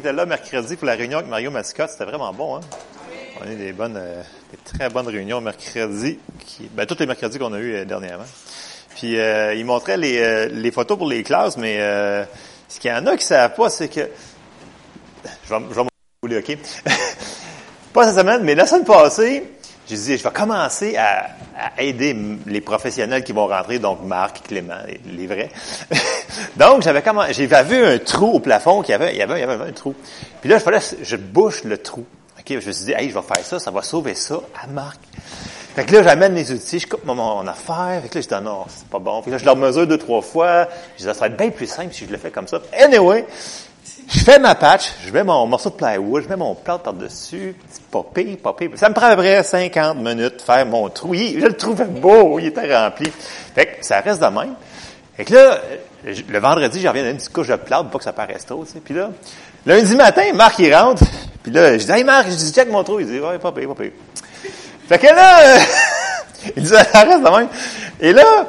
était là mercredi pour la réunion avec Mario Mascotte. C'était vraiment bon, hein? On a eu des bonnes, euh, des très bonnes réunions mercredi, qui, ben, tous les mercredis qu'on a eu euh, dernièrement. Puis, euh, il montrait les, euh, les photos pour les classes, mais euh, ce qu'il y en a qui ne savent pas, c'est que... Je vais, je vais OK? pas cette semaine, mais la semaine passée, j'ai dit, je vais commencer à, à, aider les professionnels qui vont rentrer, donc Marc, Clément, les, vrais. donc, j'avais comment, j'ai vu un trou au plafond, qu'il y avait, il y avait, il y avait un trou. Puis là, il fallait, je bouche le trou. Je me suis dit, hey, je vais faire ça, ça va sauver ça à Marc. Fait que là, j'amène les outils, je coupe mon, affaire. Fait que là, je dis, non, c'est pas bon. Que là, je leur mesure deux, trois fois. Je dis, ça serait bien plus simple si je le fais comme ça. Anyway, je fais ma patch, je mets mon morceau de plywood, je mets mon plâtre par-dessus, pire, pas pire. Ça me prend à peu près 50 minutes de faire mon trou. Je le trouvais beau, il était rempli. Fait que ça reste de même. Fait que là, le vendredi, j'en reviens d'une petite couche de plâtre pour que ça paraisse trop, tu sais. Puis là, lundi matin, Marc, il rentre. Puis là, je dis, hey Marc, je dis, check mon trou. Il dit, ouais, pas pire. Fait que là, il dit, ça reste de même. Et là,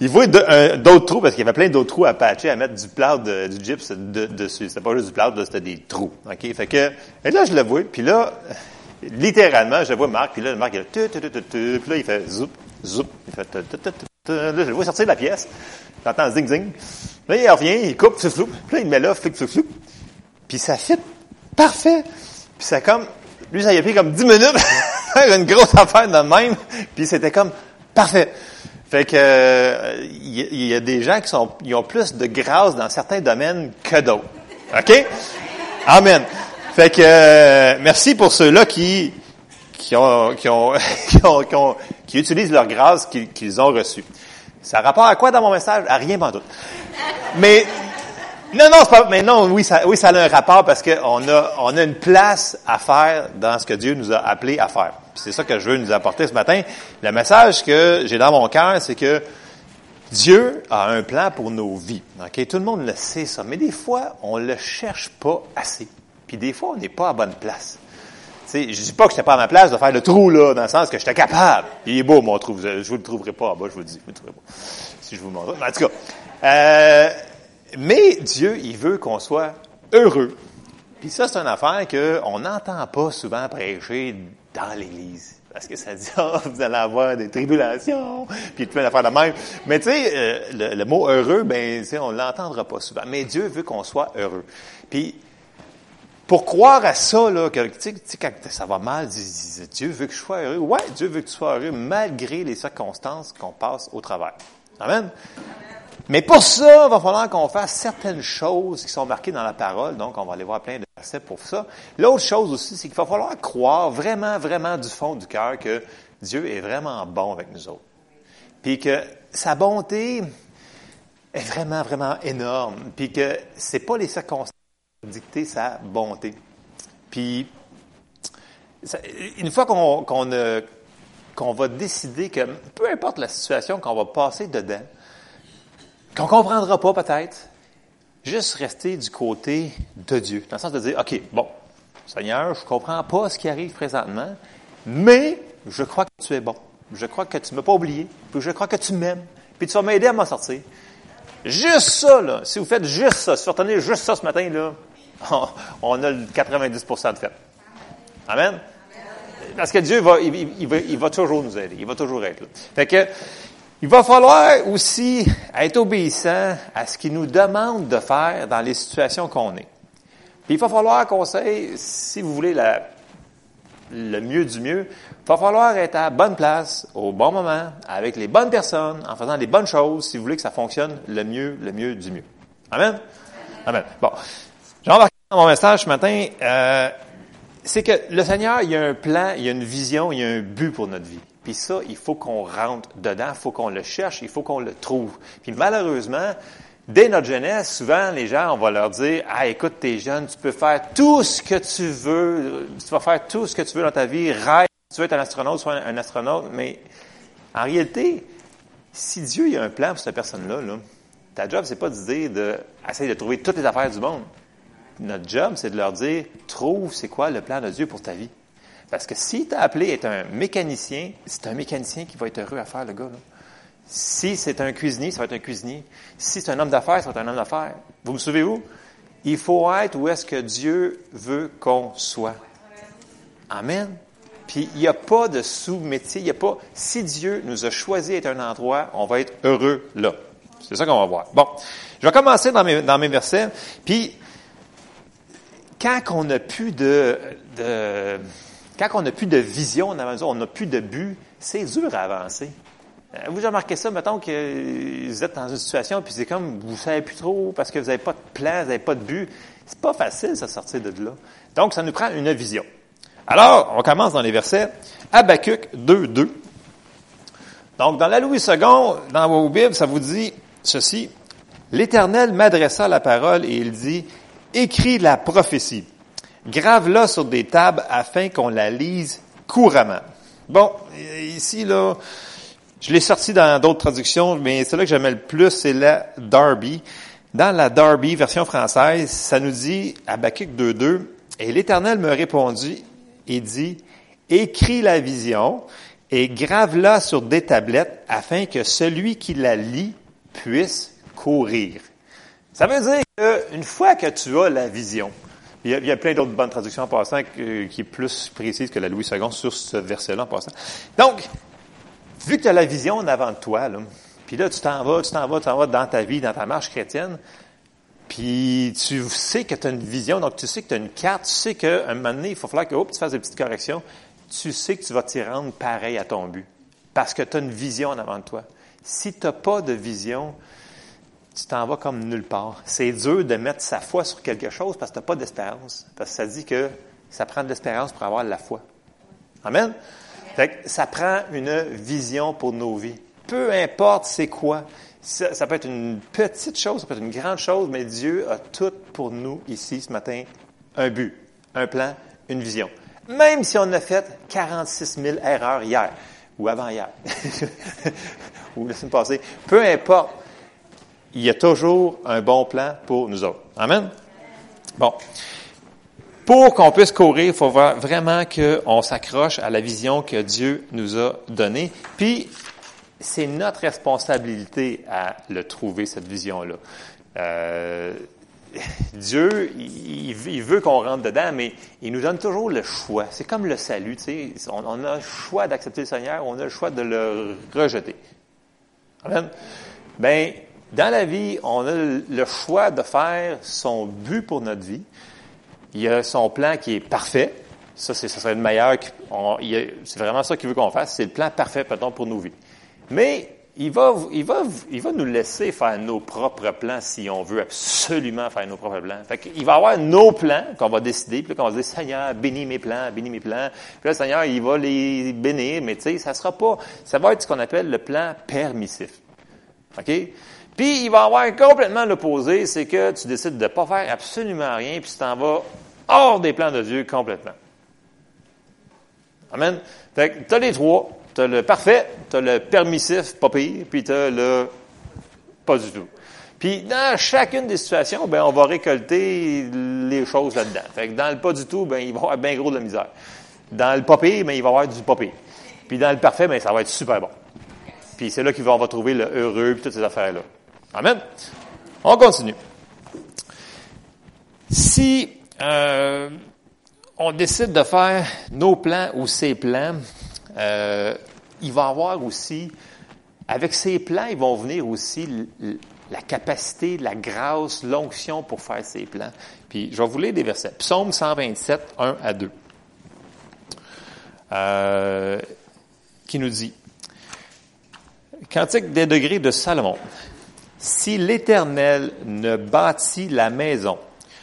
il voit d'autres trous, parce qu'il y avait plein d'autres trous à patcher, à mettre du plâtre, du gyps de, dessus. C'était pas juste du plâtre, c'était des trous. OK? Fait que, et là, je le vois, puis là, littéralement, je vois Marc, puis là, Marc, il a tu, tu, tu, tu, puis là, il fait zoup, zoup, il fait tu, tu, tu, tu, là, je le vois sortir de la pièce. J'entends zing, zing. Là, il revient, il coupe, flou, puis là, il met là, flou, flou, flou. Puis ça fit parfait. Puis ça comme, lui, ça y a pris comme 10 minutes, une grosse affaire de même, puis c'était comme parfait. Fait que il euh, y, a des gens qui sont ils ont plus de grâce dans certains domaines que d'autres. OK? Amen. Fait que euh, merci pour ceux-là qui qui ont qui ont, qui, ont, qui, utilisent leur grâce qu'ils qu'ils ont reçue. Ça a rapport à quoi dans mon message? À rien pas tout. Mais non, non, c'est pas, mais non, oui, ça, oui, ça a un rapport parce qu'on a, on a une place à faire dans ce que Dieu nous a appelé à faire. C'est ça que je veux nous apporter ce matin. Le message que j'ai dans mon cœur, c'est que Dieu a un plan pour nos vies. Ok, tout le monde le sait ça, mais des fois, on le cherche pas assez. Puis des fois, on n'est pas à bonne place. sais, je dis pas que j'étais pas à ma place de faire le trou là, dans le sens que j'étais capable. Il est beau mon trou. Je vous le trouverai pas en bas, je vous le dis. Vous le pas. Si je vous montre. En tout cas. Euh, mais Dieu, il veut qu'on soit heureux. Puis ça, c'est une affaire qu'on n'entend pas souvent prêcher dans l'Église. Parce que ça dit, oh, vous allez avoir des tribulations, puis plein d'affaires de même. Mais tu sais, euh, le, le, mot heureux, ben, on l'entendra pas souvent. Mais Dieu veut qu'on soit heureux. Puis, pour croire à ça, là, que, tu sais, quand ça va mal, Dieu veut que je sois heureux. Ouais, Dieu veut que tu sois heureux malgré les circonstances qu'on passe au travers. Amen? Mais pour ça, il va falloir qu'on fasse certaines choses qui sont marquées dans la parole. Donc, on va aller voir plein de versets pour ça. L'autre chose aussi, c'est qu'il va falloir croire vraiment, vraiment du fond du cœur que Dieu est vraiment bon avec nous autres. Puis que sa bonté est vraiment, vraiment énorme. Puis que c'est pas les circonstances qui dictent sa bonté. Puis, une fois qu'on qu'on va décider que peu importe la situation qu'on va passer dedans, qu'on comprendra pas peut-être, juste rester du côté de Dieu, dans le sens de dire, OK, bon, Seigneur, je comprends pas ce qui arrive présentement, mais je crois que tu es bon. Je crois que tu m'as pas oublié, puis je crois que tu m'aimes, puis tu vas m'aider à m'en sortir. Juste ça, là, si vous faites juste ça, si vous retenez juste ça ce matin, là, on a le 90% de fait. Amen? Parce que Dieu va il, va, il va toujours nous aider. Il va toujours être là. Fait que, il va falloir aussi être obéissant à ce qu'il nous demande de faire dans les situations qu'on est. Il va falloir qu'on sait, si vous voulez la, le mieux du mieux, il va falloir être à bonne place, au bon moment, avec les bonnes personnes, en faisant les bonnes choses, si vous voulez que ça fonctionne le mieux, le mieux du mieux. Amen? Amen. Bon. J'ai remarqué dans mon message ce matin, euh, c'est que le Seigneur, il y a un plan, il y a une vision, il y a un but pour notre vie. Puis ça, il faut qu'on rentre dedans, il faut qu'on le cherche, il faut qu'on le trouve. Puis malheureusement, dès notre jeunesse, souvent, les gens, on va leur dire, ah, écoute, t'es jeune, tu peux faire tout ce que tu veux, tu vas faire tout ce que tu veux dans ta vie, rêve, tu veux être un astronaute, sois un astronaute, mais en réalité, si Dieu il a un plan pour cette personne-là, là, ta job, c'est pas de dire de, essayer de trouver toutes les affaires du monde. Notre job, c'est de leur dire, trouve c'est quoi le plan de Dieu pour ta vie. Parce que si t'a appelé être un mécanicien, c'est un mécanicien qui va être heureux à faire, le gars. Là. Si c'est un cuisinier, ça va être un cuisinier. Si c'est un homme d'affaires, ça va être un homme d'affaires. Vous me suivez où? Il faut être où est-ce que Dieu veut qu'on soit. Amen. Puis il n'y a pas de sous-métier, il n'y a pas. Si Dieu nous a choisi être un endroit, on va être heureux là. C'est ça qu'on va voir. Bon, je vais commencer dans mes, dans mes versets. Puis quand on n'a plus de, de, quand on n'a plus de vision, on n'a plus de but, c'est dur à avancer. Euh, vous avez remarqué ça, mettons que vous êtes dans une situation, puis c'est comme, vous ne savez plus trop, parce que vous n'avez pas de plan, vous n'avez pas de but. C'est pas facile, de sortir de là. Donc, ça nous prend une vision. Alors, on commence dans les versets. Habakkuk 2, 2. Donc, dans la Louis II, dans vos Bibles, ça vous dit ceci. L'Éternel m'adressa la parole et il dit, écris la prophétie. Grave-la sur des tables afin qu'on la lise couramment. Bon, ici, là, je l'ai sorti dans d'autres traductions, mais celle-là que j'aimais le plus, c'est la Darby. Dans la Darby, version française, ça nous dit, Habakkuk 2.2, et l'Éternel me répondit et dit, écris la vision et grave-la sur des tablettes afin que celui qui la lit puisse courir. Ça veut dire qu'une fois que tu as la vision, il y a, plein d'autres bonnes traductions en passant qui est plus précise que la Louis II sur ce verset-là en passant. Donc, vu que tu as la vision en avant de toi, puis là, tu t'en vas, tu t'en vas, tu t'en vas dans ta vie, dans ta marche chrétienne, puis tu sais que tu as une vision, donc tu sais que tu as une carte, tu sais qu'à un moment donné, il faut falloir que tu fasses des petites corrections. Tu sais que tu vas t'y rendre pareil à ton but. Parce que tu as une vision en avant de toi. Si tu n'as pas de vision, tu t'en vas comme nulle part. C'est dur de mettre sa foi sur quelque chose parce que tu n'as pas d'espérance. Parce que ça dit que ça prend de l'espérance pour avoir la foi. Amen? ça prend une vision pour nos vies. Peu importe c'est quoi. Ça, peut être une petite chose, ça peut être une grande chose, mais Dieu a tout pour nous ici ce matin. Un but, un plan, une vision. Même si on a fait 46 000 erreurs hier ou avant-hier ou la semaine passée, peu importe, il y a toujours un bon plan pour nous autres. Amen? Bon. Pour qu'on puisse courir, il faut vraiment qu'on s'accroche à la vision que Dieu nous a donnée. Puis, c'est notre responsabilité à le trouver, cette vision-là. Euh, Dieu, il, veut qu'on rentre dedans, mais il nous donne toujours le choix. C'est comme le salut, tu sais. On, on a le choix d'accepter le Seigneur, on a le choix de le rejeter. Amen? Ben, dans la vie, on a le choix de faire son but pour notre vie. Il y a son plan qui est parfait. Ça, c'est, ça serait le meilleur. C'est vraiment ça qu'il veut qu'on fasse. C'est le plan parfait, pardon, pour nos vies. Mais il va, il va, il va nous laisser faire nos propres plans si on veut absolument faire nos propres plans. Fait qu'il va avoir nos plans qu'on va décider, puis qu'on va dire, Seigneur, bénis mes plans, bénis mes plans. Puis là, Seigneur, il va les bénir, mais tu sais, ça sera pas, ça va être ce qu'on appelle le plan permissif. OK? Puis il va avoir complètement l'opposé, c'est que tu décides de ne pas faire absolument rien, puis tu t'en vas hors des plans de Dieu complètement. Amen. Tu as les trois. Tu as le parfait, tu as le permissif, pas pire, puis tu as le pas du tout. Puis dans chacune des situations, ben on va récolter les choses là-dedans. Fait que dans le pas du tout, ben il va y avoir bien gros de la misère. Dans le pas pire, ben il va y avoir du pas pire. Puis dans le parfait, ben ça va être super bon. Puis c'est là qu'on va trouver le heureux puis toutes ces affaires-là. Amen. On continue. Si euh, on décide de faire nos plans ou ses plans, euh, il va avoir aussi, avec ces plans, ils vont venir aussi la capacité, la grâce, l'onction pour faire ces plans. Puis, je vais vous lire des versets. Psaume 127, 1 à 2. Euh, qui nous dit, Cantique des degrés de Salomon. Si l'Éternel ne bâtit la maison,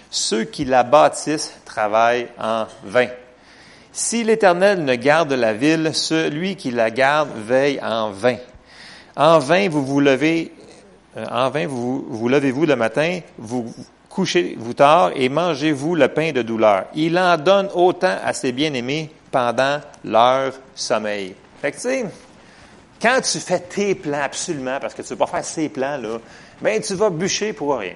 ceux qui la bâtissent travaillent en vain. Si l'Éternel ne garde la ville, celui qui la garde veille en vain. En vain vous vous levez, euh, en vain vous vous levez-vous le matin, vous couchez-vous tard et mangez-vous le pain de douleur. Il en donne autant à ses bien-aimés pendant leur sommeil. Fait quand tu fais tes plans absolument, parce que tu ne veux pas faire ces plans-là, ben tu vas bûcher pour rien.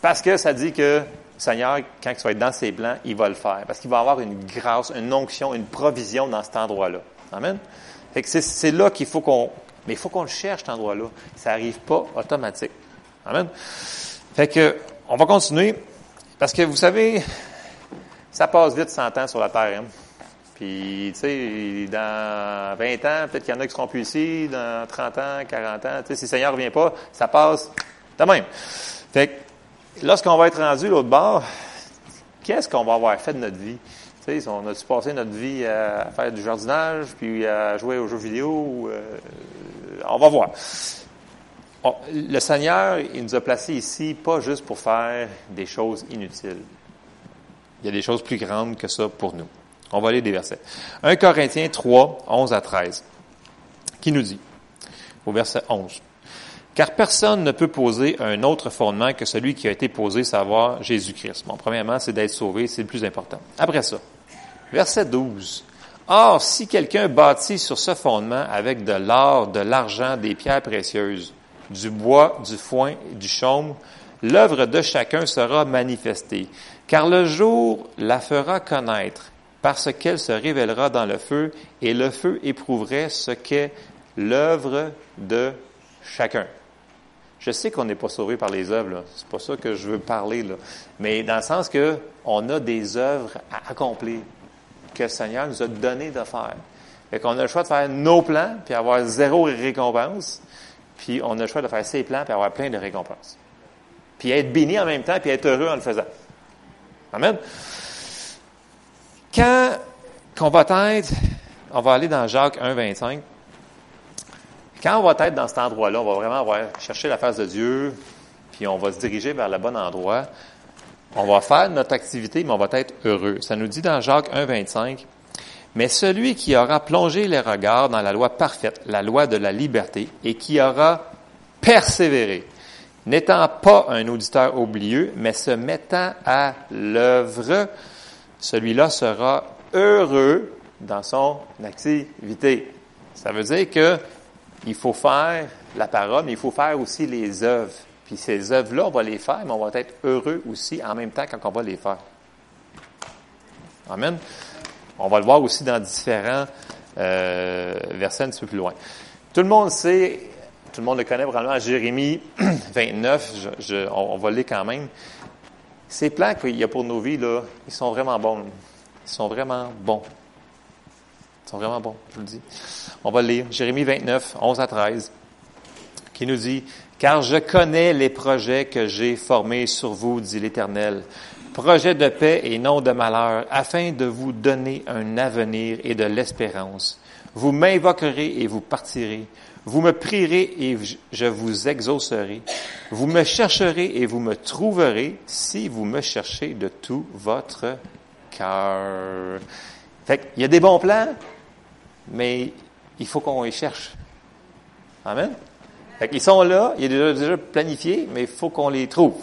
Parce que ça dit que Seigneur, quand tu vas être dans ses plans, il va le faire. Parce qu'il va avoir une grâce, une onction, une provision dans cet endroit-là. Amen? Fait que c'est là qu'il faut qu'on. Mais il faut qu'on le cherche, cet endroit-là. Ça n'arrive pas automatique. Amen? Fait que on va continuer, parce que vous savez, ça passe vite 100 ans sur la Terre. Hein? Puis, tu sais, dans 20 ans, peut-être qu'il y en a qui seront plus ici, dans 30 ans, 40 ans, tu sais, si le Seigneur ne revient pas, ça passe de même. Fait que, lorsqu'on va être rendu l'autre bord, qu'est-ce qu'on va avoir fait de notre vie? Tu sais, on a-tu passé notre vie à faire du jardinage, puis à jouer aux jeux vidéo? Euh, on va voir. le Seigneur, il nous a placés ici pas juste pour faire des choses inutiles. Il y a des choses plus grandes que ça pour nous. On va aller des versets. 1 Corinthiens 3, 11 à 13, qui nous dit, au verset 11, Car personne ne peut poser un autre fondement que celui qui a été posé, savoir Jésus-Christ. Bon, premièrement, c'est d'être sauvé, c'est le plus important. Après ça, verset 12, Or, si quelqu'un bâtit sur ce fondement avec de l'or, de l'argent, des pierres précieuses, du bois, du foin, du chaume, l'œuvre de chacun sera manifestée, car le jour la fera connaître, parce qu'elle se révélera dans le feu, et le feu éprouverait ce qu'est l'œuvre de chacun. Je sais qu'on n'est pas sauvé par les œuvres, c'est pas ça que je veux parler, là. mais dans le sens que on a des œuvres à accomplir que le Seigneur nous a donné de faire. Fait qu'on a le choix de faire nos plans, puis avoir zéro récompense, puis on a le choix de faire ses plans, puis avoir plein de récompenses. Puis être béni en même temps, puis être heureux en le faisant. Amen. Quand qu'on va être, on va aller dans Jacques 1, 25. Quand on va être dans cet endroit-là, on va vraiment chercher la face de Dieu, puis on va se diriger vers le bon endroit. On va faire notre activité, mais on va être heureux. Ça nous dit dans Jacques 1, 25, mais celui qui aura plongé les regards dans la loi parfaite, la loi de la liberté, et qui aura persévéré, n'étant pas un auditeur oublieux, mais se mettant à l'œuvre, celui-là sera heureux dans son activité. Ça veut dire que il faut faire la parole, mais il faut faire aussi les œuvres. Puis ces œuvres-là, on va les faire, mais on va être heureux aussi en même temps quand on va les faire. Amen. On va le voir aussi dans différents euh, versets un petit peu plus loin. Tout le monde sait, tout le monde le connaît probablement, Jérémie 29, je, on, va le lire quand même. Ces plans qu'il y a pour nos vies, là, ils sont vraiment bons. Ils sont vraiment bons. Ils sont vraiment bons, je vous le dis. On va lire Jérémie 29, 11 à 13, qui nous dit, Car je connais les projets que j'ai formés sur vous, dit l'Éternel, projets de paix et non de malheur, afin de vous donner un avenir et de l'espérance. Vous m'invoquerez et vous partirez. Vous me prierez et je vous exaucerai. Vous me chercherez et vous me trouverez si vous me cherchez de tout votre cœur. Fait il y a des bons plans, mais il faut qu'on les cherche. Amen? Fait ils sont là, il est déjà, planifié, mais il faut qu'on les trouve.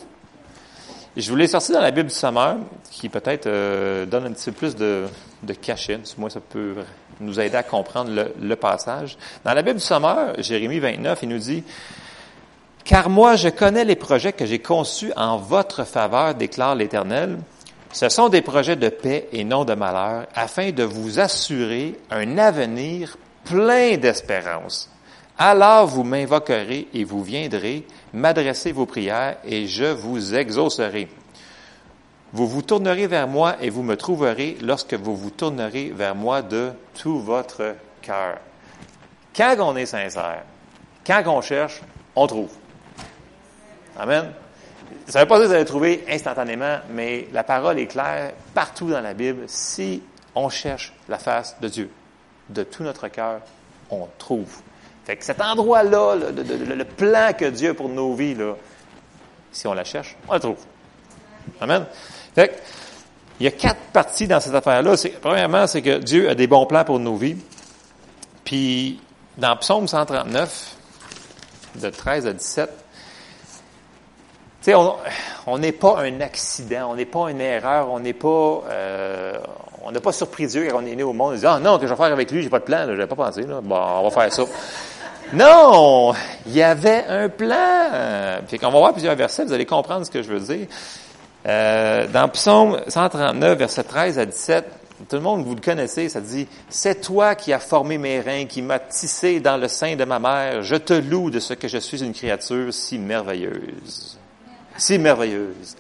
Je vous l'ai sorti dans la Bible du Sommeur, qui peut-être euh, donne un petit peu plus de, de cachet. Moi, ça peut nous aider à comprendre le, passage. Dans la Bible du Sommeur, Jérémie 29, il nous dit, Car moi, je connais les projets que j'ai conçus en votre faveur, déclare l'Éternel. Ce sont des projets de paix et non de malheur, afin de vous assurer un avenir plein d'espérance. Alors vous m'invoquerez et vous viendrez m'adresser vos prières et je vous exaucerai. Vous vous tournerez vers moi et vous me trouverez lorsque vous vous tournerez vers moi de tout votre cœur. Quand on est sincère, quand on cherche, on trouve. Amen. Ça ne veut pas dire que vous allez trouver instantanément, mais la parole est claire partout dans la Bible. Si on cherche la face de Dieu, de tout notre cœur, on trouve. Fait que cet endroit-là, le, plan que Dieu a pour nos vies, si on la cherche, on la trouve. Amen. Fait il y a quatre parties dans cette affaire-là. Premièrement, c'est que Dieu a des bons plans pour nos vies. Puis, dans Psaume 139, de 13 à 17, tu sais, on n'est pas un accident, on n'est pas une erreur, on n'est pas, euh, on n'a pas surpris Dieu quand on est né au monde. On dit, ah non, que je vais faire avec lui, j'ai pas de plan, je n'avais pas pensé, là. bon, on va faire ça. non! Il y avait un plan! Puis on va voir plusieurs versets, vous allez comprendre ce que je veux dire. Euh, dans Psaume 139, verset 13 à 17, tout le monde, vous le connaissez, ça dit, C'est toi qui as formé mes reins, qui m'as tissé dans le sein de ma mère. Je te loue de ce que je suis une créature si merveilleuse. Si merveilleuse.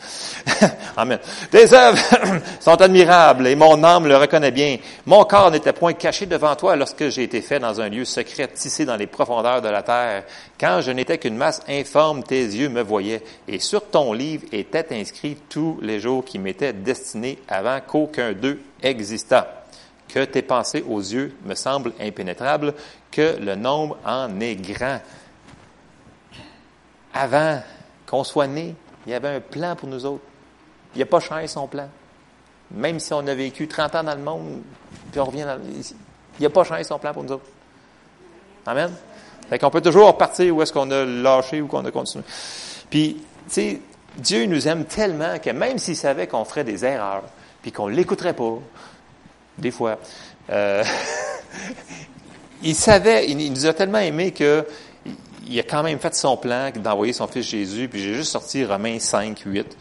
Amen. Tes œuvres sont admirables et mon âme le reconnaît bien. Mon corps n'était point caché devant toi lorsque j'ai été fait dans un lieu secret tissé dans les profondeurs de la terre. Quand je n'étais qu'une masse informe, tes yeux me voyaient et sur ton livre étaient inscrits tous les jours qui m'étaient destinés avant qu'aucun d'eux existât. Que tes pensées aux yeux me semblent impénétrables, que le nombre en est grand. Avant qu'on soit né, il avait un plan pour nous autres. Il n'a pas changé son plan. Même si on a vécu 30 ans dans le monde, puis on revient dans. Il n'a pas changé son plan pour nous autres. Amen. Fait qu'on peut toujours repartir où est-ce qu'on a lâché ou qu'on a continué. Puis, tu sais, Dieu nous aime tellement que même s'il savait qu'on ferait des erreurs, puis qu'on ne l'écouterait pas, des fois, euh, il savait, il, nous a tellement aimé que il a quand même fait son plan d'envoyer son fils Jésus, puis j'ai juste sorti Romains 5, 8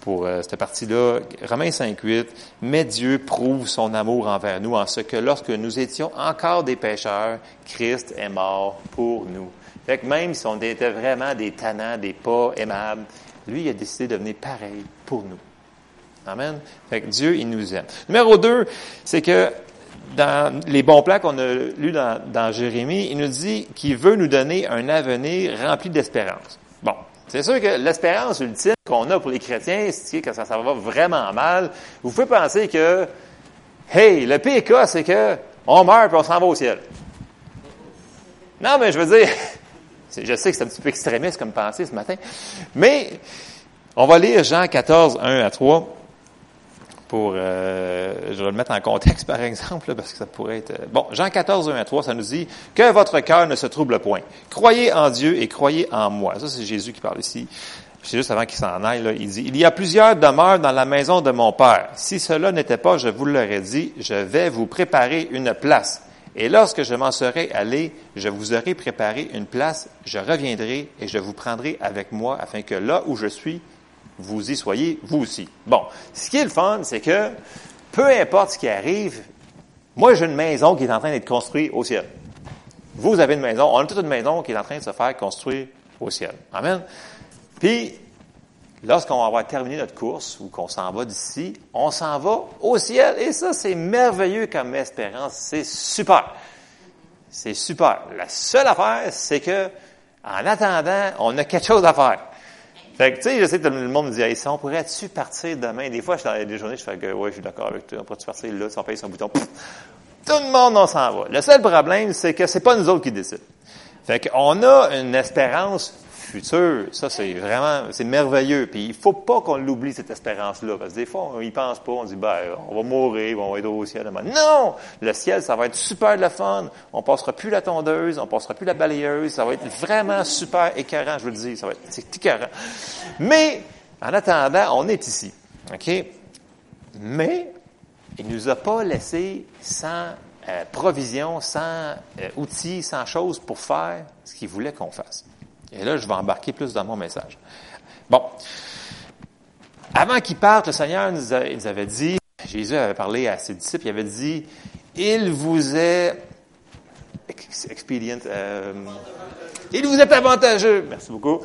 pour euh, cette partie-là. Romains 5, 8, mais Dieu prouve son amour envers nous en ce que lorsque nous étions encore des pécheurs, Christ est mort pour nous. Fait que même si on était vraiment des tannants, des pas aimables, lui, il a décidé de venir pareil pour nous. Amen. Fait que Dieu, il nous aime. Numéro deux, c'est que dans les bons plans qu'on a lus dans, Jérémie, il nous dit qu'il veut nous donner un avenir rempli d'espérance. Bon, c'est sûr que l'espérance ultime qu'on a pour les chrétiens, c'est que ça, ça va vraiment mal. Vous pouvez penser que, hey, le pire cas, c'est que on meurt et on s'en va au ciel. Non, mais je veux dire, je sais que c'est un petit peu extrémiste comme pensée ce matin, mais on va lire Jean 14, 1 à 3 pour, euh, je vais le mettre en contexte par exemple, parce que ça pourrait être... Euh, bon, Jean 14, 1 à 3, ça nous dit « Que votre cœur ne se trouble point. Croyez en Dieu et croyez en moi. » Ça, c'est Jésus qui parle ici. C'est juste avant qu'il s'en aille, là, il dit « Il y a plusieurs demeures dans la maison de mon Père. Si cela n'était pas, je vous l'aurais dit, je vais vous préparer une place. Et lorsque je m'en serai allé, je vous aurai préparé une place, je reviendrai et je vous prendrai avec moi, afin que là où je suis, vous y soyez, vous aussi. Bon, ce qui est le fun, c'est que peu importe ce qui arrive, moi j'ai une maison qui est en train d'être construite au ciel. Vous avez une maison, on a toute une maison qui est en train de se faire construire au ciel. Amen. Puis, lorsqu'on va avoir terminé notre course ou qu'on s'en va d'ici, on s'en va au ciel. Et ça, c'est merveilleux comme espérance. C'est super. C'est super. La seule affaire, c'est que, en attendant, on a quelque chose à faire. Fait que, tu sais, je sais que le monde me dit, hey, on pourrait-tu partir demain? Des fois, je suis dans des journées, je fais que, ouais, je suis d'accord avec toi, on pourrait-tu partir là, si on paye son bouton, tout le monde, on s'en va. Le seul problème, c'est que c'est pas nous autres qui décident. Fait qu'on a une espérance ça c'est vraiment, c'est merveilleux. Puis il faut pas qu'on l'oublie cette espérance-là, parce que des fois on y pense pas, on dit ben on va mourir, on va être au ciel. Non, le ciel ça va être super de la fun. On passera plus la tondeuse, on passera plus la balayeuse, ça va être vraiment super écœurant, je veux le dire, ça va être c'est écœurant. Mais en attendant, on est ici, ok? Mais il nous a pas laissé sans euh, provision, sans euh, outils, sans choses pour faire ce qu'il voulait qu'on fasse. Et là, je vais embarquer plus dans mon message. Bon. Avant qu'il parte, le Seigneur nous, avait dit, Jésus avait parlé à ses disciples, il avait dit, il vous est expedient, euh, il vous est avantageux, merci beaucoup,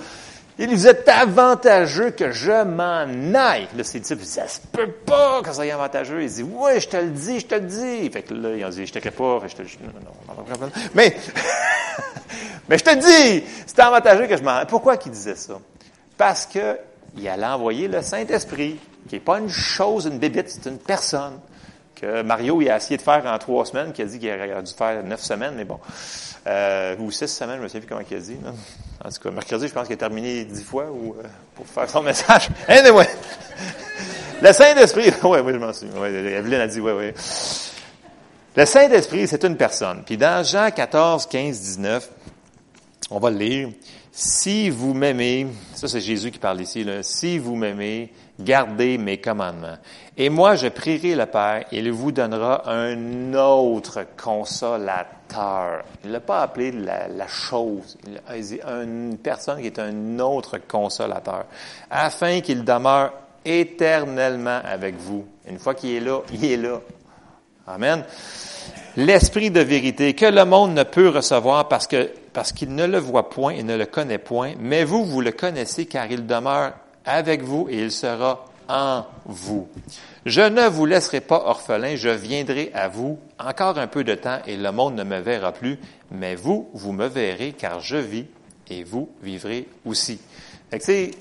il vous est avantageux que je m'en aille. Là, ses disciples disent, ça se peut pas que ça soit avantageux. Il dit, oui, je te le dis, je te le dis. Fait que là, ils ont dit, je te crée pas. je te, non, non, non, mais, mais je te dis, c'est avantageux que je m'en... Pourquoi qu'il disait ça? Parce que il allait envoyer le Saint-Esprit, qui n'est pas une chose, une bébite, c'est une personne que Mario il a essayé de faire en trois semaines, qui a dit qu'il aurait dû faire neuf semaines, mais bon. Euh, ou six semaines, je ne sais plus comment il a dit. En tout cas, mercredi, je pense qu'il a terminé dix fois ou, euh, pour faire son message. Anyway. Le Saint-Esprit, oui, oui, je m'en souviens. Ouais, a dit, oui, oui. Le Saint-Esprit, c'est une personne. Puis dans Jean 14, 15, 19, on va le lire. Si vous m'aimez, ça c'est Jésus qui parle ici, là, si vous m'aimez, gardez mes commandements. Et moi, je prierai le Père, et il vous donnera un autre consolateur. Il l'a pas appelé la, la, chose. Il a dit une personne qui est un autre consolateur, afin qu'il demeure éternellement avec vous. Une fois qu'il est là, il est là. Amen. L'esprit de vérité que le monde ne peut recevoir parce que parce qu'il ne le voit point et ne le connaît point, mais vous, vous le connaissez car il demeure avec vous et il sera en vous. Je ne vous laisserai pas orphelin, je viendrai à vous encore un peu de temps et le monde ne me verra plus, mais vous, vous me verrez car je vis et vous vivrez aussi. Fait que,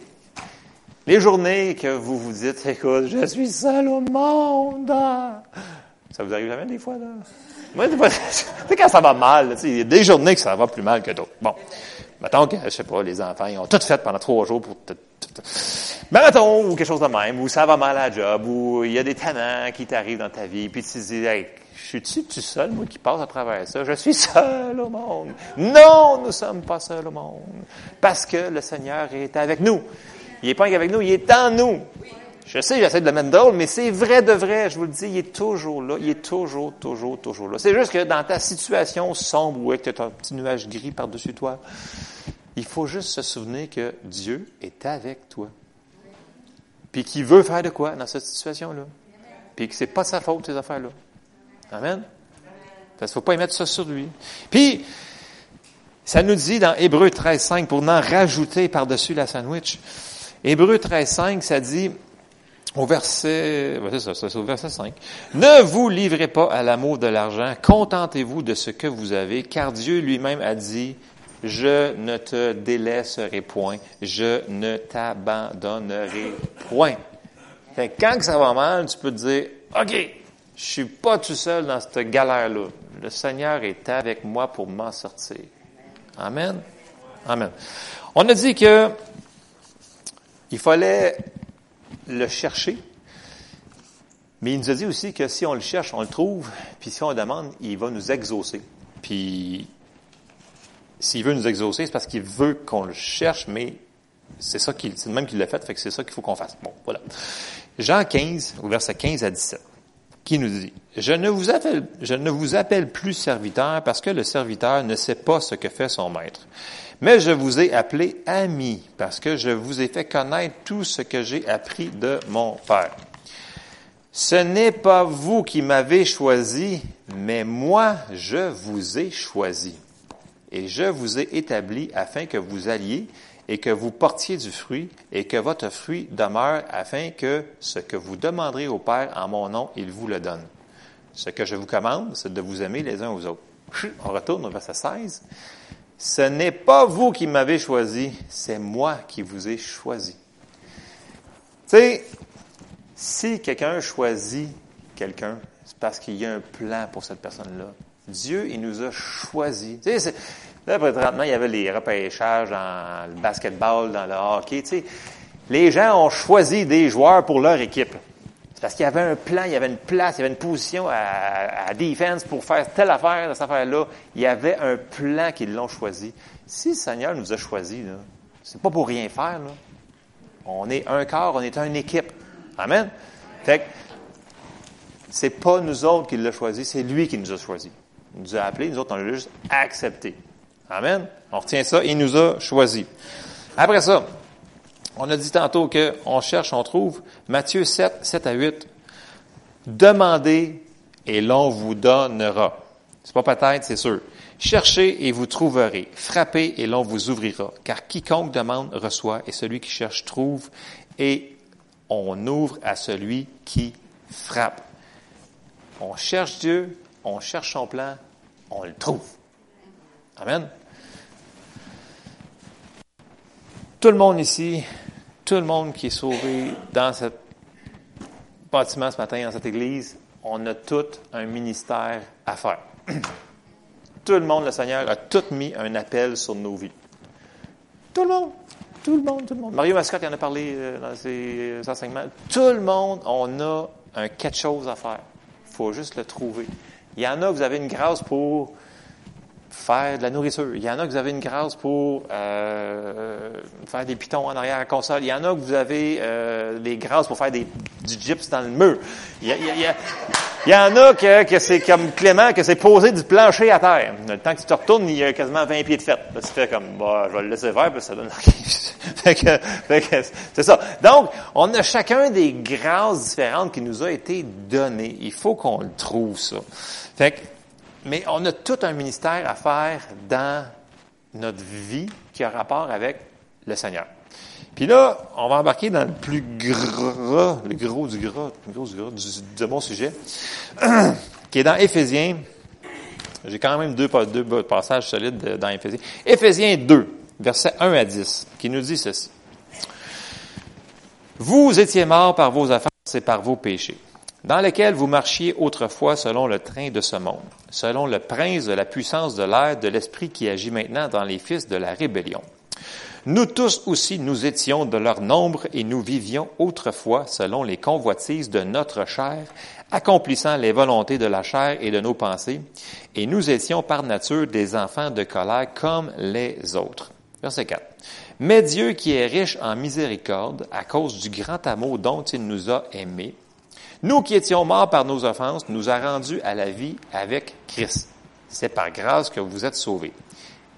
les journées que vous vous dites, écoute, je suis seul au monde. Ça vous arrive jamais des fois, là? Moi, sais, quand ça va mal, il y a des journées que ça va plus mal que d'autres. Bon. Mettons que, je sais pas, les enfants, ils ont tout fait pendant trois jours pour mais mettons, ou quelque chose de même, ou ça va mal à la job, ou il y a des talents qui t'arrivent dans ta vie, puis tu te dis, hey, je suis-tu tout seul, moi, qui passe à travers ça? Je suis seul au monde. Non, nous ne sommes pas seuls au monde. Parce que le Seigneur est avec nous. Il n'est pas avec nous, il est en nous. Je sais, j'essaie de le mettre drôle, mais c'est vrai de vrai, je vous le dis, il est toujours là, il est toujours, toujours, toujours là. C'est juste que dans ta situation sombre, où tu as un petit nuage gris par-dessus toi, il faut juste se souvenir que Dieu est avec toi. Puis qu'il veut faire de quoi dans cette situation-là. Puis que c'est pas sa faute, ces affaires-là. Amen. Qu'il ne faut pas y mettre ça sur lui. Puis, ça nous dit dans Hébreu 13.5, pour en rajouter par-dessus la sandwich, Hébreu 13.5, ça dit, au verset, c'est ça, c'est au verset 5. Ne vous livrez pas à l'amour de l'argent, contentez-vous de ce que vous avez, car Dieu lui-même a dit, je ne te délaisserai point, je ne t'abandonnerai point. Fait quand ça va mal, tu peux te dire, OK, je suis pas tout seul dans cette galère-là. Le Seigneur est avec moi pour m'en sortir. Amen. Amen. On a dit que il fallait le chercher, mais il nous a dit aussi que si on le cherche, on le trouve, puis si on le demande, il va nous exaucer. Puis, s'il veut nous exaucer, c'est parce qu'il veut qu'on le cherche, mais c'est ça qu'il, c'est même qu'il l'a fait, fait que c'est ça qu'il faut qu'on fasse. Bon, voilà. Jean 15, au verset 15 à 17, qui nous dit, je ne vous appelle, je ne vous appelle plus serviteur parce que le serviteur ne sait pas ce que fait son maître. Mais je vous ai appelé ami parce que je vous ai fait connaître tout ce que j'ai appris de mon Père. Ce n'est pas vous qui m'avez choisi, mais moi je vous ai choisi. Et je vous ai établi afin que vous alliez et que vous portiez du fruit et que votre fruit demeure afin que ce que vous demanderez au Père en mon nom, il vous le donne. Ce que je vous commande, c'est de vous aimer les uns aux autres. On retourne au verset 16. Ce n'est pas vous qui m'avez choisi, c'est moi qui vous ai choisi. Tu sais, si quelqu'un choisit quelqu'un, c'est parce qu'il y a un plan pour cette personne-là. Dieu, il nous a choisis. Tu sais, là, présentement, il y avait les repêchages dans le basketball, dans le hockey. Tu sais, les gens ont choisi des joueurs pour leur équipe. Parce qu'il y avait un plan, il y avait une place, il y avait une position à, à pour faire telle affaire, cette affaire-là. Il y avait un plan qu'ils l'ont choisi. Si le Seigneur nous a choisis, c'est pas pour rien faire. Là. On est un corps, on est une équipe. Amen. Fait que, c'est pas nous autres qui l'a choisi, c'est lui qui nous a choisi. Il nous a appelés, nous autres, on l'a juste accepté. Amen. On retient ça, il nous a choisi. Après ça, on a dit tantôt qu'on cherche, on trouve. Matthieu 7, 7 à 8. Demandez et l'on vous donnera. C'est pas peut-être, c'est sûr. Cherchez et vous trouverez. Frappez et l'on vous ouvrira. Car quiconque demande reçoit et celui qui cherche trouve et on ouvre à celui qui frappe. On cherche Dieu, on cherche son plan, on le trouve. Amen. Tout le monde ici tout le monde qui est sauvé dans ce bâtiment ce matin, dans cette église, on a tout un ministère à faire. tout le monde, le Seigneur, a tout mis un appel sur nos vies. Tout le monde. Tout le monde, tout le monde. Mario Mascotte en a parlé euh, dans ses enseignements. Tout le monde, on a un quelque chose à faire. Il faut juste le trouver. Il y en a, vous avez une grâce pour faire de la nourriture. Il y en a que vous avez une grâce pour euh, faire des pitons en arrière à la console. Il y en a que vous avez euh, des grâces pour faire des, du gyps dans le mur. Il y, il y, en a que, que c'est comme Clément, que c'est poser du plancher à terre. Le temps que tu te retournes, il y a quasiment 20 pieds de fête. Là, tu fais comme, bah, je vais le laisser faire, puis ça donne fait c'est ça. Donc, on a chacun des grâces différentes qui nous a été données. Il faut qu'on le trouve, ça. Fait que, mais on a tout un ministère à faire dans notre vie qui a rapport avec le Seigneur. Puis là, on va embarquer dans le plus gras, le gros du gras, le gros du gras du, de mon sujet, qui est dans Éphésiens. J'ai quand même deux, deux passages solides dans Éphésiens. Éphésiens 2, versets 1 à 10, qui nous dit ceci. Vous étiez morts par vos offenses et par vos péchés, dans lesquels vous marchiez autrefois selon le train de ce monde, selon le prince de la puissance de l'air de l'esprit qui agit maintenant dans les fils de la rébellion nous tous aussi, nous étions de leur nombre et nous vivions autrefois selon les convoitises de notre chair, accomplissant les volontés de la chair et de nos pensées, et nous étions par nature des enfants de colère comme les autres. Verset 4. Mais Dieu qui est riche en miséricorde, à cause du grand amour dont il nous a aimés, nous qui étions morts par nos offenses, nous a rendus à la vie avec Christ. C'est par grâce que vous êtes sauvés.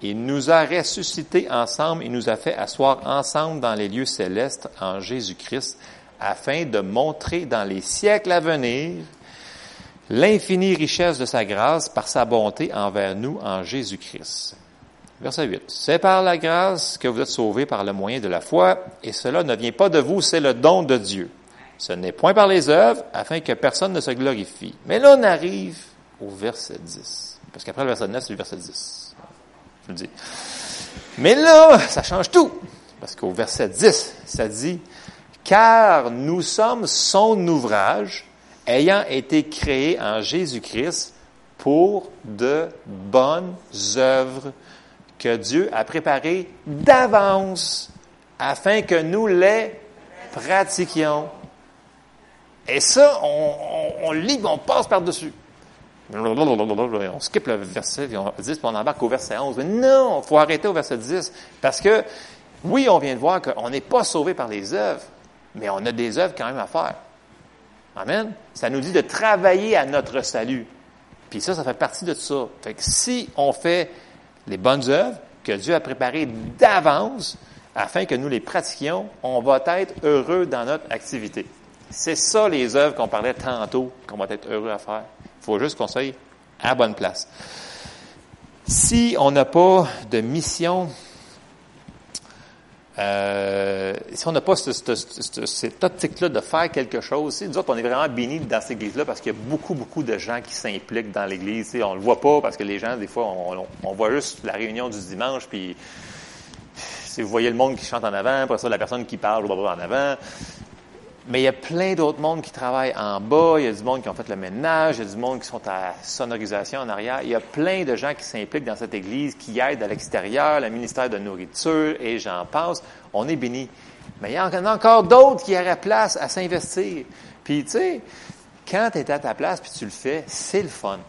Il nous a ressuscités ensemble et nous a fait asseoir ensemble dans les lieux célestes en Jésus-Christ, afin de montrer dans les siècles à venir l'infinie richesse de sa grâce par sa bonté envers nous en Jésus-Christ. Verset 8. C'est par la grâce que vous êtes sauvés par le moyen de la foi, et cela ne vient pas de vous, c'est le don de Dieu. Ce n'est point par les œuvres, afin que personne ne se glorifie. Mais là, on arrive au verset 10. Parce qu'après le verset 9, c'est le verset 10. Mais là, ça change tout. Parce qu'au verset 10, ça dit, car nous sommes son ouvrage, ayant été créés en Jésus-Christ pour de bonnes œuvres que Dieu a préparées d'avance afin que nous les pratiquions. Et ça, on, on, on lit, on passe par-dessus. On skip le verset 10 puis on embarque au verset 11. Mais non, il faut arrêter au verset 10 parce que, oui, on vient de voir qu'on n'est pas sauvé par les œuvres, mais on a des œuvres quand même à faire. Amen? Ça nous dit de travailler à notre salut. Puis ça, ça fait partie de ça. Fait que si on fait les bonnes œuvres que Dieu a préparées d'avance afin que nous les pratiquions, on va être heureux dans notre activité. C'est ça les œuvres qu'on parlait tantôt, qu'on va être heureux à faire. Il faut juste qu'on soit à bonne place. Si on n'a pas de mission, euh, si on n'a pas cette optique-là de faire quelque chose, nous autres, on est vraiment bénis dans cette église-là parce qu'il y a beaucoup, beaucoup de gens qui s'impliquent dans l'église. On le voit pas parce que les gens, des fois, on, on, voit juste la réunion du dimanche, puis si vous voyez le monde qui chante en avant, après ça, la personne qui parle en avant, mais il y a plein d'autres mondes qui travaillent en bas, il y a du monde qui ont fait le ménage, il y a du monde qui sont à sonorisation en arrière. Il y a plein de gens qui s'impliquent dans cette église, qui aident à l'extérieur, le ministère de nourriture, et j'en passe. On est bénis. Mais il y en a encore d'autres qui auraient place à s'investir. Puis, tu sais, quand tu es à ta place, puis tu le fais, c'est le fun.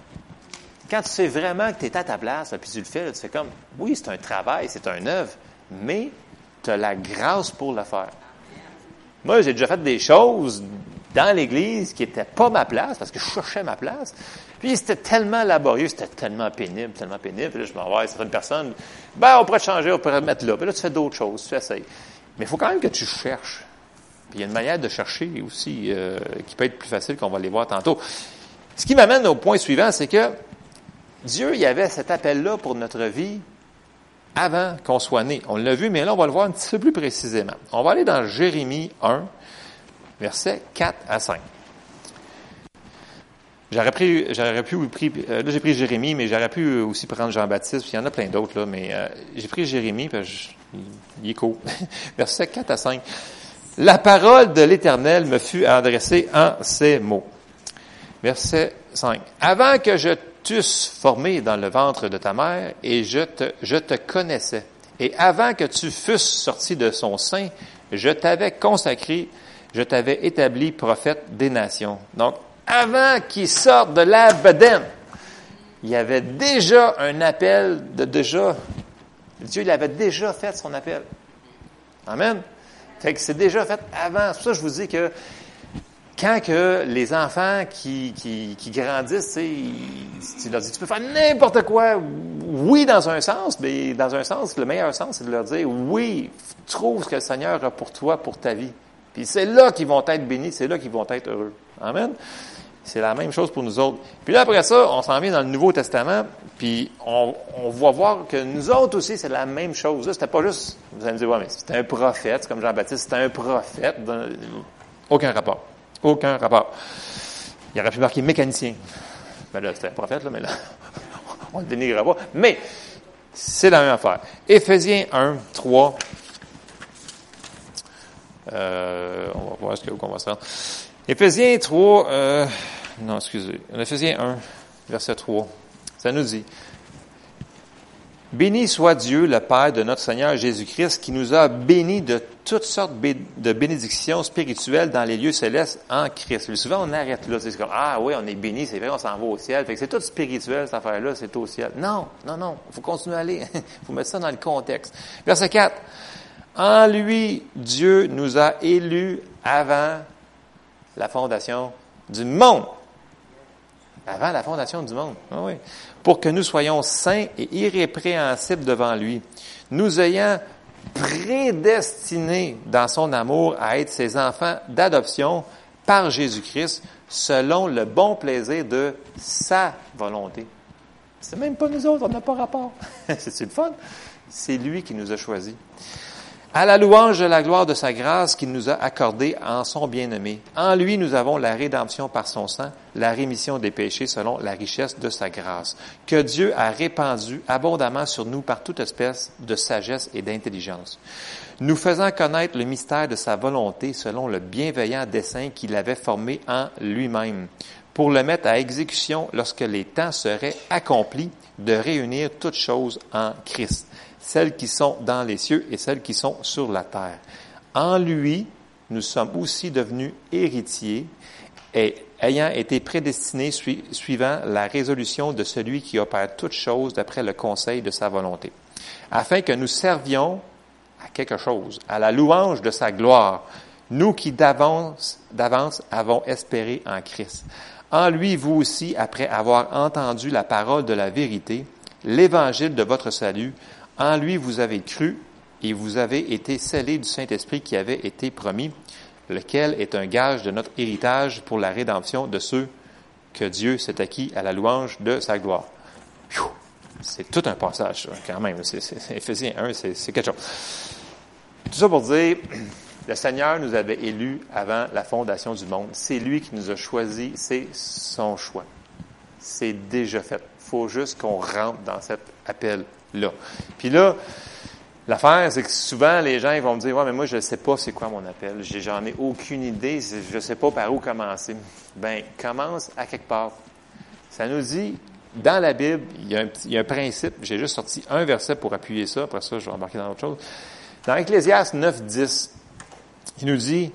Quand tu sais vraiment que tu es à ta place, puis tu le fais, tu fais comme, oui, c'est un travail, c'est un œuvre, mais tu as la grâce pour le faire. Moi, j'ai déjà fait des choses dans l'Église qui n'étaient pas ma place, parce que je cherchais ma place. Puis c'était tellement laborieux, c'était tellement pénible, tellement pénible. Puis là, je m'en vais certaines personnes, ben, on pourrait te changer, on pourrait te mettre là. Puis là, tu fais d'autres choses, tu essayes. Mais il faut quand même que tu cherches. Puis il y a une manière de chercher aussi euh, qui peut être plus facile qu'on va les voir tantôt. Ce qui m'amène au point suivant, c'est que Dieu, il y avait cet appel-là pour notre vie avant qu'on soit né. On l'a vu, mais là, on va le voir un petit peu plus précisément. On va aller dans Jérémie 1, versets 4 à 5. J'aurais pris, j'aurais pu euh, là j'ai pris Jérémie, mais j'aurais pu aussi prendre Jean-Baptiste, il y en a plein d'autres, là, mais euh, j'ai pris Jérémie, parce que il est cool. Versets 4 à 5. La parole de l'Éternel me fut adressée en ces mots. Verset 5. Avant que je t'eusse formé dans le ventre de ta mère et je te, je te connaissais. Et avant que tu fusses sorti de son sein, je t'avais consacré, je t'avais établi prophète des nations. Donc, avant qu'il sorte de la bedaine, il y avait déjà un appel de déjà. Dieu, il avait déjà fait son appel. Amen. Fait que c'est déjà fait avant. C'est ça je vous dis que quand que les enfants qui, qui, qui grandissent, tu leur dis, tu peux faire n'importe quoi. Oui, dans un sens, mais dans un sens, le meilleur sens, c'est de leur dire, oui, trouve ce que le Seigneur a pour toi, pour ta vie. Puis c'est là qu'ils vont être bénis, c'est là qu'ils vont être heureux. Amen. C'est la même chose pour nous autres. Puis là, après ça, on s'en vient dans le Nouveau Testament, puis on, on va voir que nous autres aussi, c'est la même chose. C'était pas juste, vous allez me dire, ouais, mais c'était un prophète, comme Jean-Baptiste, c'était un prophète. Aucun rapport. Aucun rapport. Il aurait pu marquer mécanicien. Ben là, c'était un prophète, là, mais là, on ne le dénigre pas. Mais, c'est la même affaire. Éphésiens 1, 3. Euh, on va voir ce qu'on va se. Éphésiens 3, euh, non, excusez. Éphésiens 1, verset 3. Ça nous dit, Béni soit Dieu, le Père de notre Seigneur Jésus-Christ, qui nous a bénis de toutes sortes de bénédictions spirituelles dans les lieux célestes en Christ. Souvent, on arrête là. C'est comme, ah oui, on est béni, c'est vrai, on s'en va au ciel. Fait que c'est tout spirituel, cette affaire-là, c'est au ciel. Non, non, non. Faut continuer à aller. Faut mettre ça dans le contexte. Verset 4. En lui, Dieu nous a élus avant la fondation du monde. Avant la fondation du monde. Ah oui pour que nous soyons saints et irrépréhensibles devant lui, nous ayant prédestinés dans son amour à être ses enfants d'adoption par Jésus-Christ, selon le bon plaisir de sa volonté. C'est même pas nous autres, on n'a pas rapport. C'est le fun. C'est lui qui nous a choisis à la louange de la gloire de sa grâce qu'il nous a accordée en son bien-aimé. En lui, nous avons la rédemption par son sang, la rémission des péchés selon la richesse de sa grâce, que Dieu a répandu abondamment sur nous par toute espèce de sagesse et d'intelligence, nous faisant connaître le mystère de sa volonté selon le bienveillant dessein qu'il avait formé en lui-même, pour le mettre à exécution lorsque les temps seraient accomplis de réunir toutes choses en Christ celles qui sont dans les cieux et celles qui sont sur la terre. En lui, nous sommes aussi devenus héritiers et ayant été prédestinés suivant la résolution de celui qui opère toutes choses d'après le conseil de sa volonté, afin que nous servions à quelque chose, à la louange de sa gloire, nous qui d'avance, d'avance avons espéré en Christ. En lui, vous aussi, après avoir entendu la parole de la vérité, l'évangile de votre salut, en lui, vous avez cru et vous avez été scellés du Saint-Esprit qui avait été promis, lequel est un gage de notre héritage pour la rédemption de ceux que Dieu s'est acquis à la louange de sa gloire. C'est tout un passage, quand même. Éphésiens 1, c'est, quelque chose. Tout ça pour dire, le Seigneur nous avait élus avant la fondation du monde. C'est lui qui nous a choisis, c'est son choix. C'est déjà fait. Il faut juste qu'on rentre dans cet appel là. Puis là, l'affaire, c'est que souvent, les gens ils vont me dire, ouais, mais moi, je ne sais pas c'est quoi mon appel. J'en ai aucune idée. Je ne sais pas par où commencer. Ben, commence à quelque part. Ça nous dit, dans la Bible, il y a un, principe. J'ai juste sorti un verset pour appuyer ça. Après ça, je vais embarquer dans autre chose. Dans Ecclésias 9, 10, il nous dit,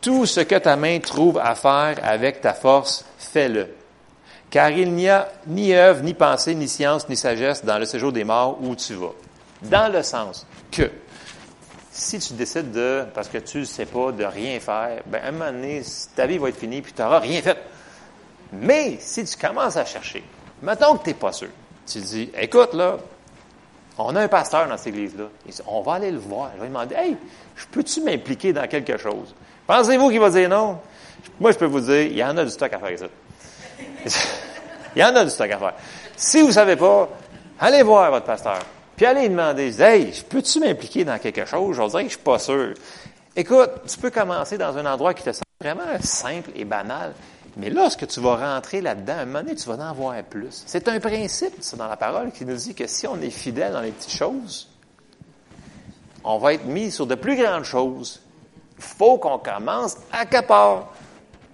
tout ce que ta main trouve à faire avec ta force, fais-le. Car il n'y a ni œuvre, ni pensée, ni science, ni sagesse dans le séjour des morts où tu vas. Dans le sens que si tu décides de, parce que tu ne sais pas, de rien faire, ben, à un moment donné, ta vie va être finie puis tu n'auras rien fait. Mais si tu commences à chercher, mettons que tu n'es pas sûr, tu dis, écoute, là, on a un pasteur dans cette église-là. On va aller le voir. Je vais lui demander, hey, peux-tu m'impliquer dans quelque chose? Pensez-vous qu'il va dire non? Moi, je peux vous dire, il y en a du stock à faire ça. Il y en a du stock à faire. Si vous ne savez pas, allez voir votre pasteur. Puis allez demander, hey, peux-tu m'impliquer dans quelque chose? Je dire que je suis pas sûr. Écoute, tu peux commencer dans un endroit qui te semble vraiment simple et banal. Mais lorsque tu vas rentrer là-dedans, à un moment donné, tu vas en voir plus. C'est un principe, ça, dans la parole, qui nous dit que si on est fidèle dans les petites choses, on va être mis sur de plus grandes choses. Il faut qu'on commence à quelque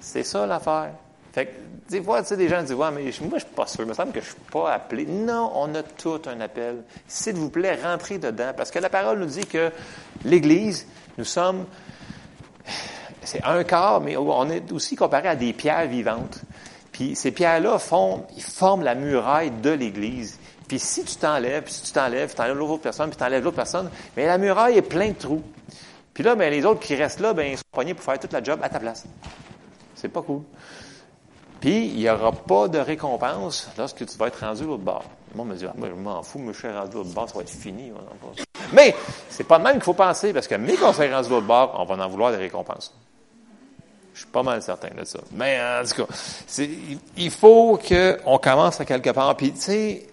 C'est ça l'affaire. Fait que des fois, tu sais, des gens disent, ouais, mais moi, je suis pas sûr. Il me semble que je suis pas appelé. Non, on a tout un appel. S'il vous plaît, rentrez dedans. Parce que la parole nous dit que l'Église, nous sommes, c'est un corps, mais on est aussi comparé à des pierres vivantes. Puis ces pierres-là font, ils forment la muraille de l'Église. Puis si tu t'enlèves, si tu t'enlèves, tu enlèves l'autre personne, puis tu enlèves l'autre personne, mais la muraille est pleine de trous. Puis là, ben, les autres qui restent là, ben, ils sont poignés pour faire toute la job à ta place. C'est pas cool. Puis, il n'y aura pas de récompense lorsque tu vas être rendu l'autre bord. Moi, me dit, ah, moi, je m'en fous, moi, je suis rendu l'autre bord, ça va être fini. Mais, c'est pas de même qu'il faut penser, parce que mais qu'on rendu l'autre bord, on va en vouloir des récompenses. Je suis pas mal certain de ça. Mais en tout cas, il faut qu'on commence à quelque part. Puis, tu sais,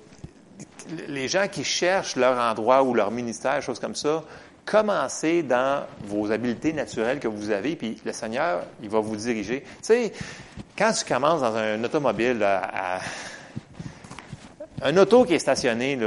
les gens qui cherchent leur endroit ou leur ministère, choses comme ça, commencez dans vos habiletés naturelles que vous avez, puis le Seigneur, il va vous diriger. Tu sais, quand tu commences dans un automobile, un auto qui est stationné,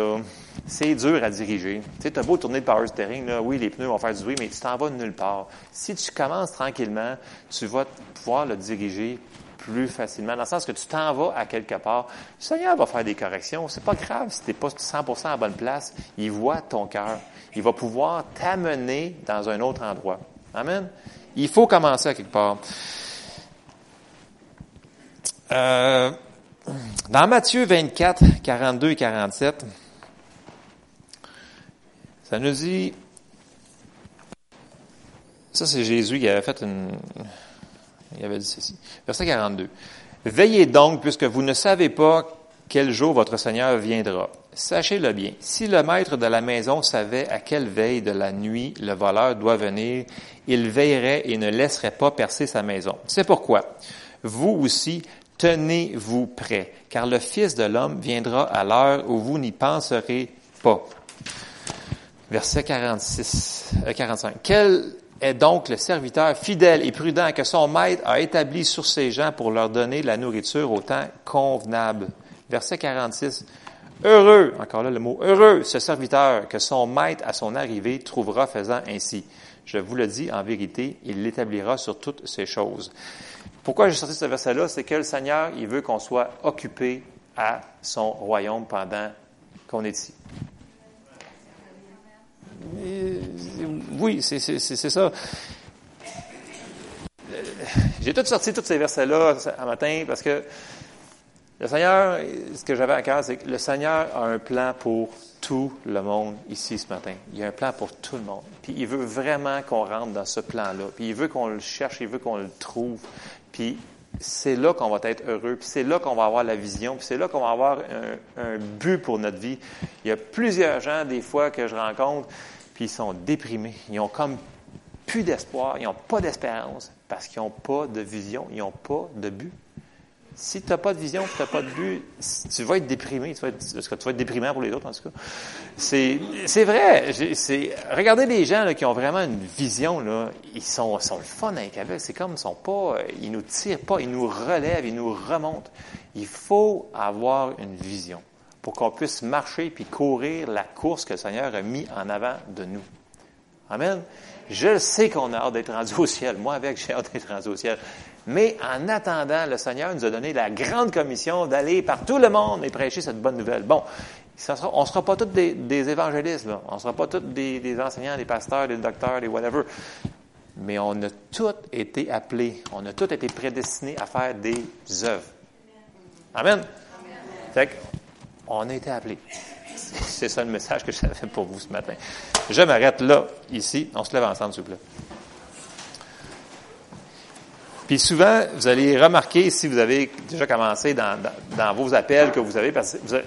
c'est dur à diriger. Tu sais, as beau tourner le power steering, là, oui, les pneus vont faire du bruit, mais tu t'en vas de nulle part. Si tu commences tranquillement, tu vas pouvoir le diriger plus facilement, dans le sens que tu t'en vas à quelque part. Le Seigneur va faire des corrections. C'est pas grave si tu n'es pas 100% à bonne place. Il voit ton cœur. Il va pouvoir t'amener dans un autre endroit. Amen. Il faut commencer à quelque part. Euh, dans Matthieu 24, 42 et 47, ça nous dit, ça c'est Jésus qui avait fait une, il avait dit ceci. Verset 42. Veillez donc, puisque vous ne savez pas quel jour votre Seigneur viendra. Sachez-le bien. Si le maître de la maison savait à quelle veille de la nuit le voleur doit venir, il veillerait et ne laisserait pas percer sa maison. C'est pourquoi vous aussi tenez-vous prêts, car le Fils de l'homme viendra à l'heure où vous n'y penserez pas. Verset 46, 45. Euh, quel est donc le serviteur fidèle et prudent que son maître a établi sur ses gens pour leur donner la nourriture au temps convenable? Verset 46. Heureux, encore là le mot, heureux ce serviteur que son maître à son arrivée trouvera faisant ainsi. Je vous le dis en vérité, il l'établira sur toutes ces choses. Pourquoi j'ai sorti ce verset-là? C'est que le Seigneur, il veut qu'on soit occupé à son royaume pendant qu'on est ici. oui, c'est ça. J'ai tout sorti tous ces versets-là un matin parce que le Seigneur, ce que j'avais à cœur, c'est que le Seigneur a un plan pour tout le monde ici ce matin. Il a un plan pour tout le monde. Puis il veut vraiment qu'on rentre dans ce plan-là. Puis il veut qu'on le cherche, il veut qu'on le trouve. Puis c'est là qu'on va être heureux, puis c'est là qu'on va avoir la vision, puis c'est là qu'on va avoir un, un, but pour notre vie. Il y a plusieurs gens, des fois, que je rencontre, puis ils sont déprimés. Ils ont comme plus d'espoir, ils n'ont pas d'espérance parce qu'ils n'ont pas de vision, ils n'ont pas de but. Si tu n'as pas de vision, tu n'as pas de but, tu vas être déprimé. Tu vas être, déprimant pour les autres, en tout cas. C'est, vrai. Regardez les gens là, qui ont vraiment une vision, là, ils sont, sont le fun avec avec. C'est comme ils sont pas, ils nous tirent pas, ils nous relèvent, ils nous remontent. Il faut avoir une vision pour qu'on puisse marcher puis courir la course que le Seigneur a mis en avant de nous. Amen. Je sais qu'on a hâte d'être rendu au ciel. Moi, avec, j'ai hâte d'être rendu au ciel. Mais en attendant, le Seigneur nous a donné la grande commission d'aller par tout le monde et prêcher cette bonne nouvelle. Bon, on ne sera pas tous des, évangélistes, on ne sera pas tous des, des, enseignants, des pasteurs, des docteurs, des whatever. Mais on a tous été appelés, on a tous été prédestinés à faire des œuvres. Amen. Amen. On a été appelés. C'est ça le message que j'avais pour vous ce matin. Je m'arrête là, ici. On se lève ensemble, s'il vous plaît. Puis souvent, vous allez remarquer, si vous avez déjà commencé dans, vos appels que vous avez, parce que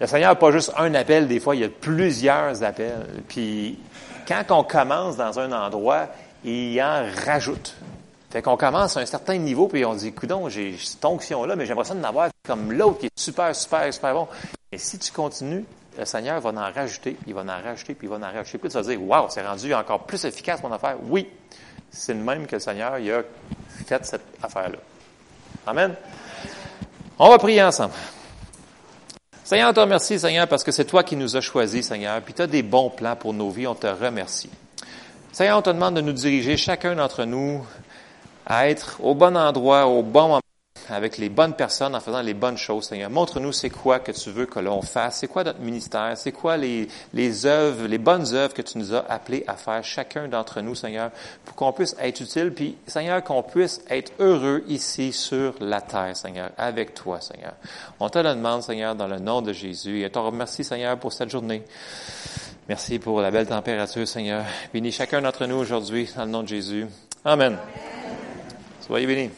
le Seigneur n'a pas juste un appel, des fois, il y a plusieurs appels. Puis quand on commence dans un endroit, il en rajoute. Fait qu'on commence à un certain niveau, puis on dit, coudon, j'ai cette onction-là, mais j'aimerais ça d'en avoir comme l'autre qui est super, super, super bon. Et si tu continues, le Seigneur va en rajouter, il va en rajouter, puis il va en rajouter. Puis tu vas dire, waouh, c'est rendu encore plus efficace mon affaire. Oui, c'est le même que le Seigneur il a fait cette affaire-là. Amen. On va prier ensemble. Seigneur, on te remercie, Seigneur, parce que c'est toi qui nous as choisis, Seigneur, puis tu as des bons plans pour nos vies. On te remercie. Seigneur, on te demande de nous diriger, chacun d'entre nous, à être au bon endroit, au bon moment, avec les bonnes personnes, en faisant les bonnes choses, Seigneur. Montre-nous c'est quoi que tu veux que l'on fasse, c'est quoi notre ministère, c'est quoi les, les œuvres, les bonnes œuvres que tu nous as appelés à faire, chacun d'entre nous, Seigneur, pour qu'on puisse être utile, puis, Seigneur, qu'on puisse être heureux ici sur la terre, Seigneur, avec toi, Seigneur. On te le demande, Seigneur, dans le nom de Jésus, et on te remercie, Seigneur, pour cette journée. Merci pour la belle température, Seigneur. Bénis chacun d'entre nous aujourd'hui, dans le nom de Jésus. Amen. Soyez bénis.